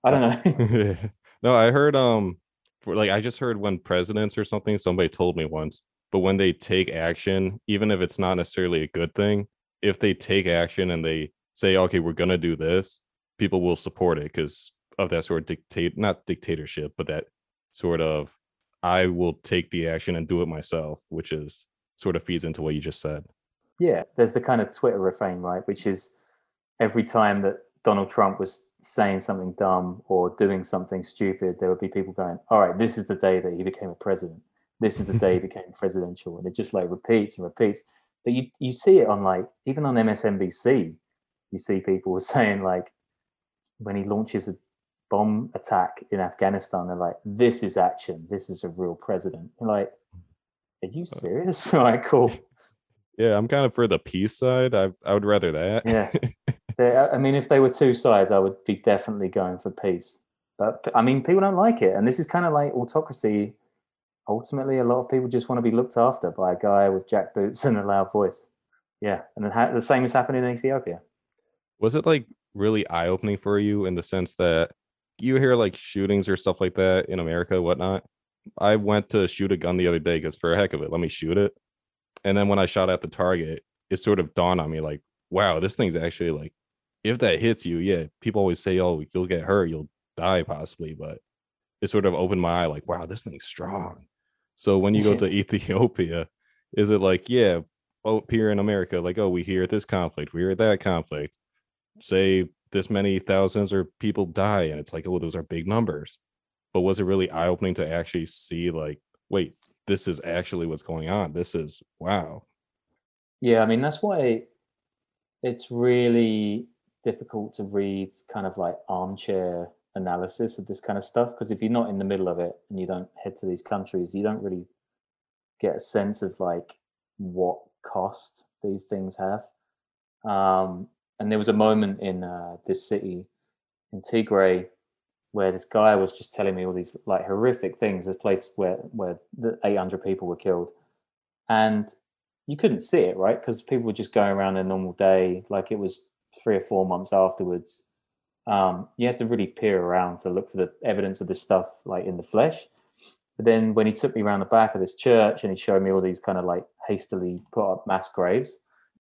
i don't know. No i heard um for like I just heard when presidents or something, somebody told me once, but when they take action, even if it's not necessarily a good thing, if they take action and they say, okay, we're gonna do this, people will support it because of that sort of dictate not dictatorship, but that sort of I will take the action and do it myself, which is sort of feeds into what you just said. Yeah, there's the kind of Twitter refrain, right? Which is every time that Donald Trump was saying something dumb or doing something stupid, there would be people going, "All right, this is the day that he became a president. This is the day he became presidential," and it just like repeats and repeats. But you you see it on like even on MSNBC, you see people saying like when he launches a bomb attack in Afghanistan, they're like, "This is action. This is a real president." You're like, are you serious? All right, cool. Yeah, I'm kind of for the peace side. I I would rather that. Yeah. They- I mean, if they were two sides, I would be definitely going for peace. But I mean, people don't like it, and this is kind of like autocracy. Ultimately, a lot of people just want to be looked after by a guy with jack boots and a loud voice. Yeah, and the same is happening in Ethiopia. Was it like really eye opening for you in the sense that you hear like shootings or stuff like that in America, whatnot? I went to shoot a gun the other day because for a heck of it, let me shoot it. And then when I shot at the target, it sort of dawned on me like, wow, this thing's actually like, if that hits you, yeah, people always say, oh, you'll get hurt, you'll die possibly. But it sort of opened my eye like, wow, this thing's strong. So when you go to Ethiopia, is it like, yeah, oh, here in America, like, oh, we hear this conflict, we hear that conflict, say this many thousands or people die, and it's like, oh, those are big numbers. But was it really eye opening to actually see, like, wait, this is actually what's going on? This is wow. Yeah, I mean that's why it's really difficult to read kind of like armchair analysis of this kind of stuff because if you're not in the middle of it and you don't head to these countries, you don't really get a sense of like what cost these things have. Um, and there was a moment in uh, this city in Tigray where this guy was just telling me all these like horrific things. This place where where the 800 people were killed, and you couldn't see it, right? Because people were just going around their normal day, like it was three or four months afterwards. Um, you had to really peer around to look for the evidence of this stuff, like in the flesh. But then when he took me around the back of this church and he showed me all these kind of like hastily put up mass graves,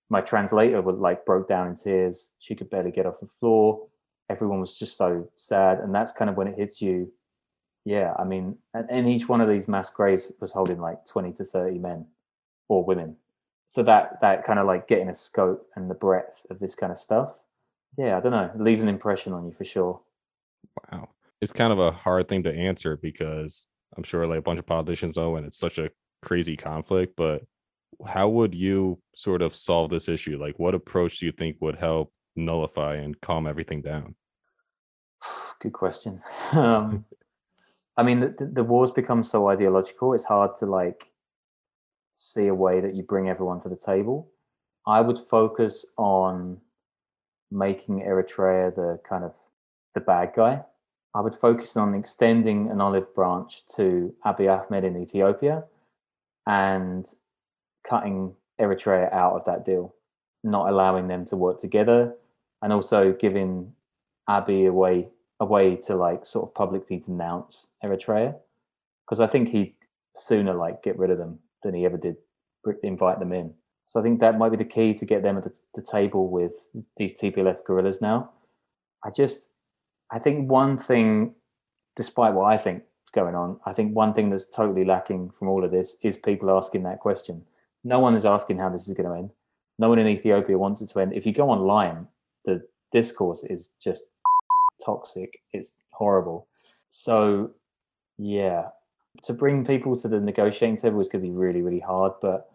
my translator would like broke down in tears. She could barely get off the floor. Everyone was just so sad, and that's kind of when it hits you. Yeah, I mean, and, and each one of these mass graves was holding like twenty to thirty men or women. So that that kind of like getting a scope and the breadth of this kind of stuff. Yeah, I don't know. It leaves an impression on you for sure. Wow. It's kind of a hard thing to answer because I'm sure like a bunch of politicians know and it's such a crazy conflict, but how would you sort of solve this issue? Like what approach do you think would help nullify and calm everything down? Good question. Um, I mean, the, the wars become so ideological. It's hard to like see a way that you bring everyone to the table. I would focus on making Eritrea the kind of the bad guy. I would focus on extending an olive branch to Abiy Ahmed in Ethiopia and cutting Eritrea out of that deal, not allowing them to work together, and also giving Abiy a way a way to like sort of publicly denounce Eritrea, because I think he'd sooner like get rid of them than he ever did invite them in. So I think that might be the key to get them at the, the table with these TPLF guerrillas now. I just, I think one thing, despite what I think is going on, I think one thing that's totally lacking from all of this is people asking that question. No one is asking how this is going to end. No one in Ethiopia wants it to end. If you go online, the discourse is just toxic. It's horrible. So, yeah, to bring people to the negotiating table is going to be really, really hard. But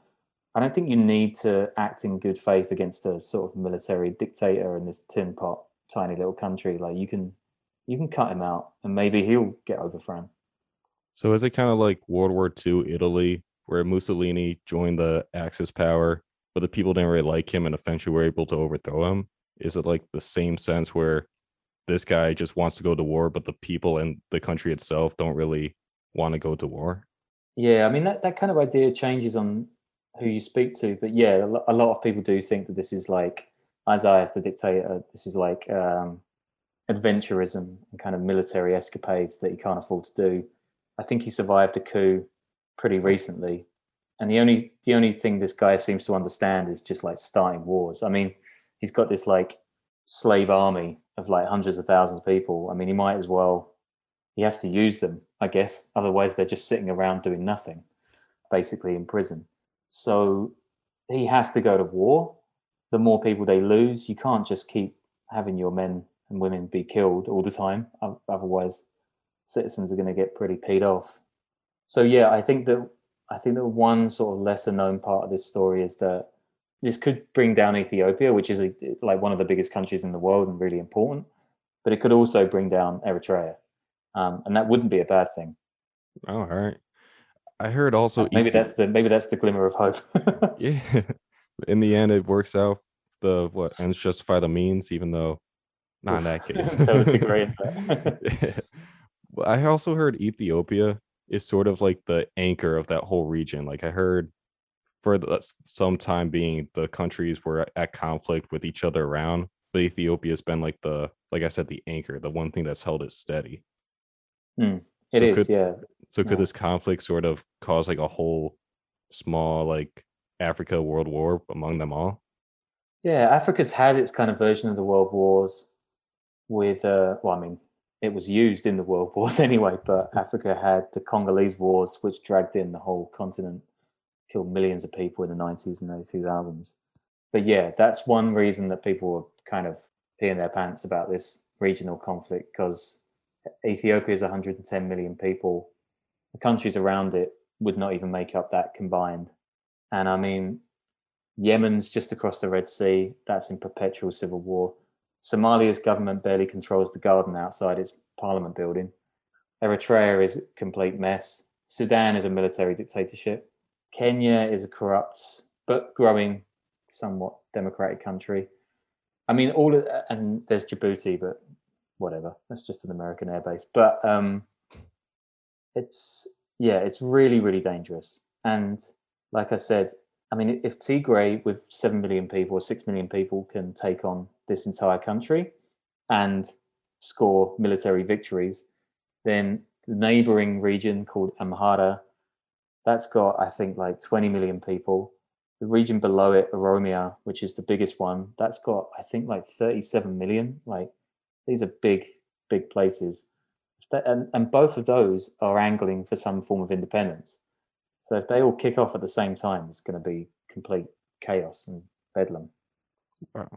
I don't think you need to act in good faith against a sort of military dictator in this tin pot, tiny little country. Like you can, you can cut him out, and maybe he'll get overthrown. So is it kind of like World War II Italy, where Mussolini joined the Axis power, but the people didn't really like him and eventually were able to overthrow him? Is it like the same sense where this guy just wants to go to war, but the people and the country itself don't really want to go to war? Yeah, I mean that, that kind of idea changes on who you speak to, but yeah, a lot of people do think that this is like Isaiah the dictator. This is like um, adventurism and kind of military escapades that he can't afford to do. I think he survived a coup pretty recently, and the only the only thing this guy seems to understand is just like starting wars. I mean, he's got this like slave army of like hundreds of thousands of people. I mean, he might as well. He has to use them, I guess. Otherwise, they're just sitting around doing nothing, basically in prison. So, he has to go to war. The more people they lose, you can't just keep having your men and women be killed all the time. Otherwise, citizens are going to get pretty paid off. So yeah, I think that I think that one sort of lesser known part of this story is that this could bring down Ethiopia, which is a, like one of the biggest countries in the world and really important, but it could also bring down Eritrea, um, and that wouldn't be a bad thing. Oh, all right. I heard also maybe that's the maybe that's the glimmer of hope. yeah. In the end, it works out. The what ends justify the means, even though not in that case. that was a great. I also heard Ethiopia is sort of like the anchor of that whole region. Like I heard for the, some time being the countries were at conflict with each other around, but Ethiopia has been like the like I said the anchor, the one thing that's held it steady. Hmm. It so is, could, yeah. So could yeah. this conflict sort of cause like a whole small like Africa world war among them all? Yeah, Africa's had its kind of version of the world wars with uh well, I mean, it was used in the world wars anyway, but Africa had the Congolese wars, which dragged in the whole continent, killed millions of people in the 90s and early 2000s. But yeah, that's one reason that people were kind of peeing their pants about this regional conflict because Ethiopia is 110 million people. The countries around it would not even make up that combined. And I mean, Yemen's just across the Red Sea, that's in perpetual civil war. Somalia's government barely controls the garden outside its parliament building. Eritrea is a complete mess. Sudan is a military dictatorship. Kenya is a corrupt but growing, somewhat democratic country. I mean, all of, and there's Djibouti, but whatever. That's just an American airbase. But um, it's yeah, it's really really dangerous. And like I said, I mean, if Tigray with seven million people or six million people can take on this entire country and score military victories, then the neighboring region called Amhara, that's got, I think, like 20 million people. The region below it, Oromia, which is the biggest one, that's got, I think, like 37 million. Like, these are big, big places. and, and both of those are angling for some form of independence. So if they all kick off at the same time, it's going to be complete chaos and bedlam. Wow.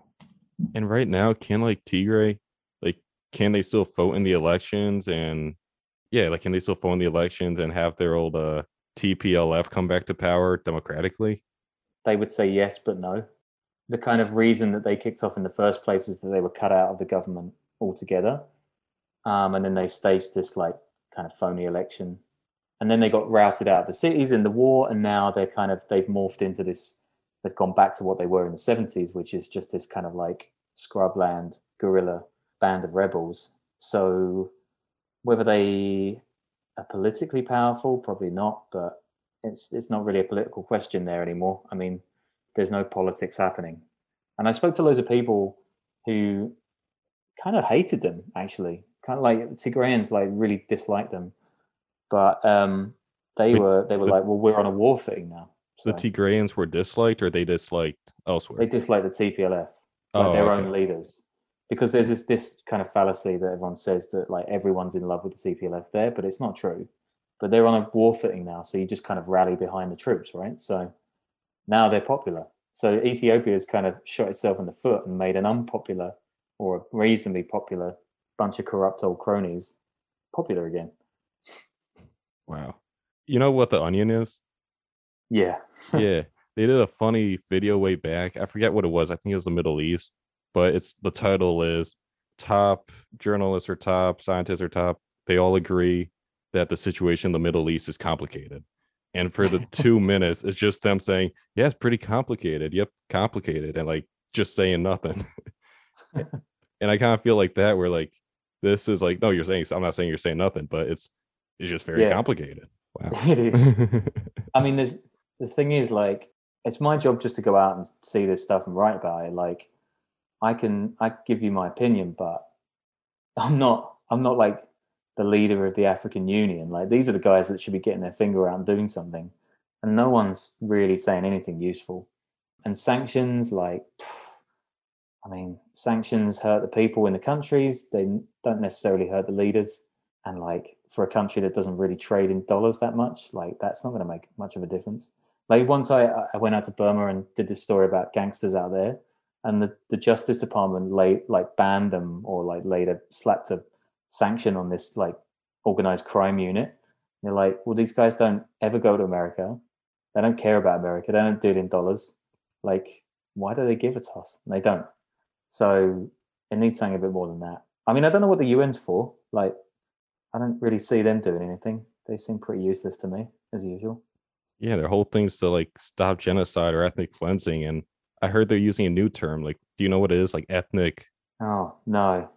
And right now, can like Tigray, like, can they still vote in the elections? And yeah, like, can they still vote in the elections and have their old uh, TPLF come back to power democratically? They would say yes, but no. The kind of reason that they kicked off in the first place is that they were cut out of the government altogether. Um, and then they staged this like kind of phony election. And then they got routed out of the cities in the war. And now they're kind of, they've morphed into this they've gone back to what they were in the 70s, which is just this kind of like scrubland guerrilla band of rebels. So whether they are politically powerful, probably not, but it's it's not really a political question there anymore. I mean, there's no politics happening. And I spoke to loads of people who kind of hated them actually. Kind of like Tigrayans like really disliked them. But um they were they were like, well, we're on a war footing now. So. The Tigrayans were disliked, or they disliked elsewhere. They disliked the TPLF, like oh, their okay. own leaders, because there's this this kind of fallacy that everyone says that like everyone's in love with the TPLF there, but it's not true. But they're on a war footing now, so you just kind of rally behind the troops, right? So now they're popular. So Ethiopia has kind of shot itself in the foot and made an unpopular or a reasonably popular bunch of corrupt old cronies popular again. Wow. You know what the onion is? Yeah. yeah. They did a funny video way back. I forget what it was. I think it was the Middle East, but it's the title is top journalists or top scientists or top. They all agree that the situation in the Middle East is complicated. And for the two minutes, it's just them saying, Yeah, it's pretty complicated. Yep, complicated. And like just saying nothing. and I kind of feel like that where like this is like, no, you're saying I'm not saying you're saying nothing, but it's it's just very yeah. complicated. Wow. It is. I mean, there's the thing is like it's my job just to go out and see this stuff and write about it like i can i give you my opinion but i'm not i'm not like the leader of the african union. Like these are the guys that should be getting their finger out and doing something. And no one's really saying anything useful. And sanctions like i mean sanctions hurt the people in the countries. They don't necessarily hurt the leaders. And like for a country that doesn't really trade in dollars that much like that's not going to make much of a difference. Like once I I went out to Burma and did this story about gangsters out there, and the, the Justice Department like banned them or like a slapped a sanction on this like organized crime unit. They're like, well, these guys don't ever go to America. They don't care about America. They don't do it in dollars. Like, why do they give it to us? And they don't. So it needs something a bit more than that. I mean, I don't know what the UN's for. Like, I don't really see them doing anything. They seem pretty useless to me, as usual. Yeah, their whole thing's to like stop genocide or ethnic cleansing. And I heard they're using a new term. Like, do you know what it is? Like ethnic. Oh no.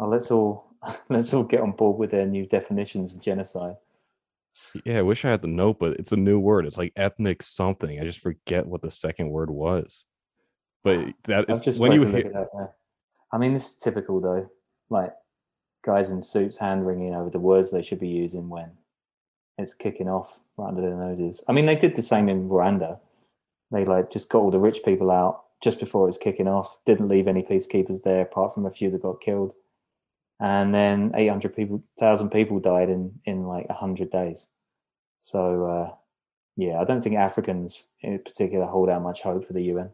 Oh, let's all let's all get on board with their new definitions of genocide. Yeah, I wish I had the note, but it's a new word. It's like ethnic something. I just forget what the second word was. But that I've just when you hear, up. I mean, this is typical though. Like guys in suits hand wringing over the words they should be using when it's kicking off right under their noses. I mean, they did the same in Rwanda. They like just got all the rich people out just before it was kicking off. Didn't leave any peacekeepers there apart from a few that got killed. And then 800 people, thousand people died in in like 100 days. So uh, yeah, I don't think Africans in particular hold out much hope for the UN.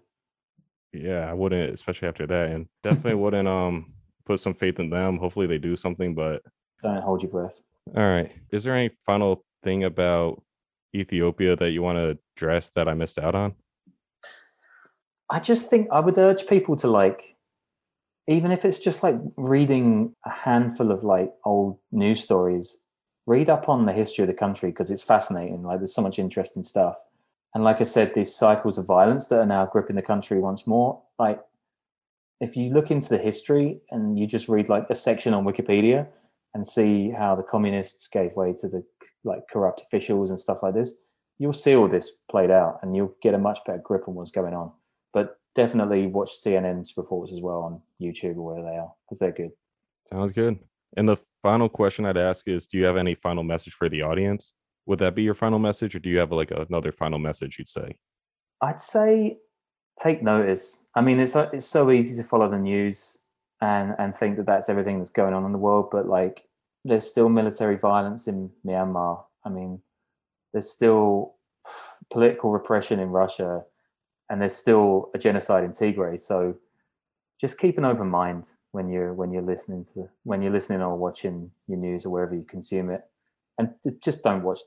yeah, I wouldn't, especially after that, and definitely wouldn't um put some faith in them. Hopefully they do something. But Don't hold your breath. all right, is there any final thing about Ethiopia that you want to address that I missed out on? I just think I would urge people to like, even if it's just like reading a handful of like old news stories, read up on the history of the country because it's fascinating. Like, there's so much interesting stuff. And like I said, these cycles of violence that are now gripping the country once more. Like, if you look into the history and you just read like a section on Wikipedia and see how the communists gave way to the like corrupt officials and stuff like this, you'll see all this played out and you'll get a much better grip on what's going on definitely watch CNN's reports as well on YouTube or where they are because they're good. Sounds good. And the final question I'd ask is Do you have any final message for the audience? Would that be your final message, or do you have like another final message you'd say? I'd say take notice. I mean, it's so- it's so easy to follow the news and and think that that's everything that's going on in the world, but like there's still military violence in Myanmar. I mean, there's still political repression in Russia, and there's still a genocide in Tigray. So just keep an open mind when you're when you're listening to when you're listening or watching your news or wherever you consume it, and just don't watch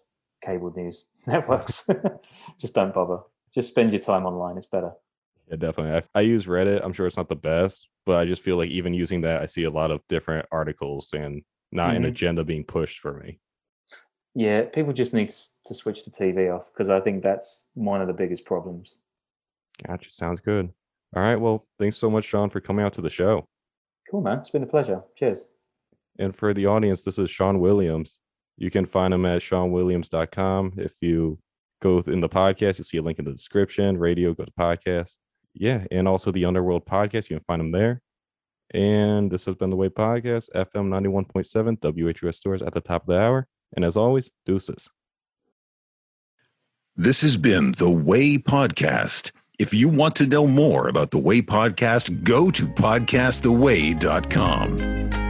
cable news networks. just don't bother. Just spend your time online. It's better. Yeah, definitely. I, I use Reddit. I'm sure it's not the best, but I just feel like even using that, I see a lot of different articles and not an Mhm. agenda being pushed for me. Yeah, people just need to, to switch the TV off because I think that's one of the biggest problems. Gotcha. Sounds good. All right. Well, thanks so much, Sean, for coming out to the show. Cool, man. It's been a pleasure. Cheers. And for the audience, this is Sean Williams. You can find him at seanwilliams.com. If you go in the podcast, you'll see a link in the description. Radio, go to podcast. Yeah. And also the Underworld podcast. You can find him there. And this has been the Way Podcast, FM 91.7, WHUS Storrs at the top of the hour. And as always, deuces. This has been The Way Podcast. If you want to know more about The Way Podcast, go to podcasttheway.com.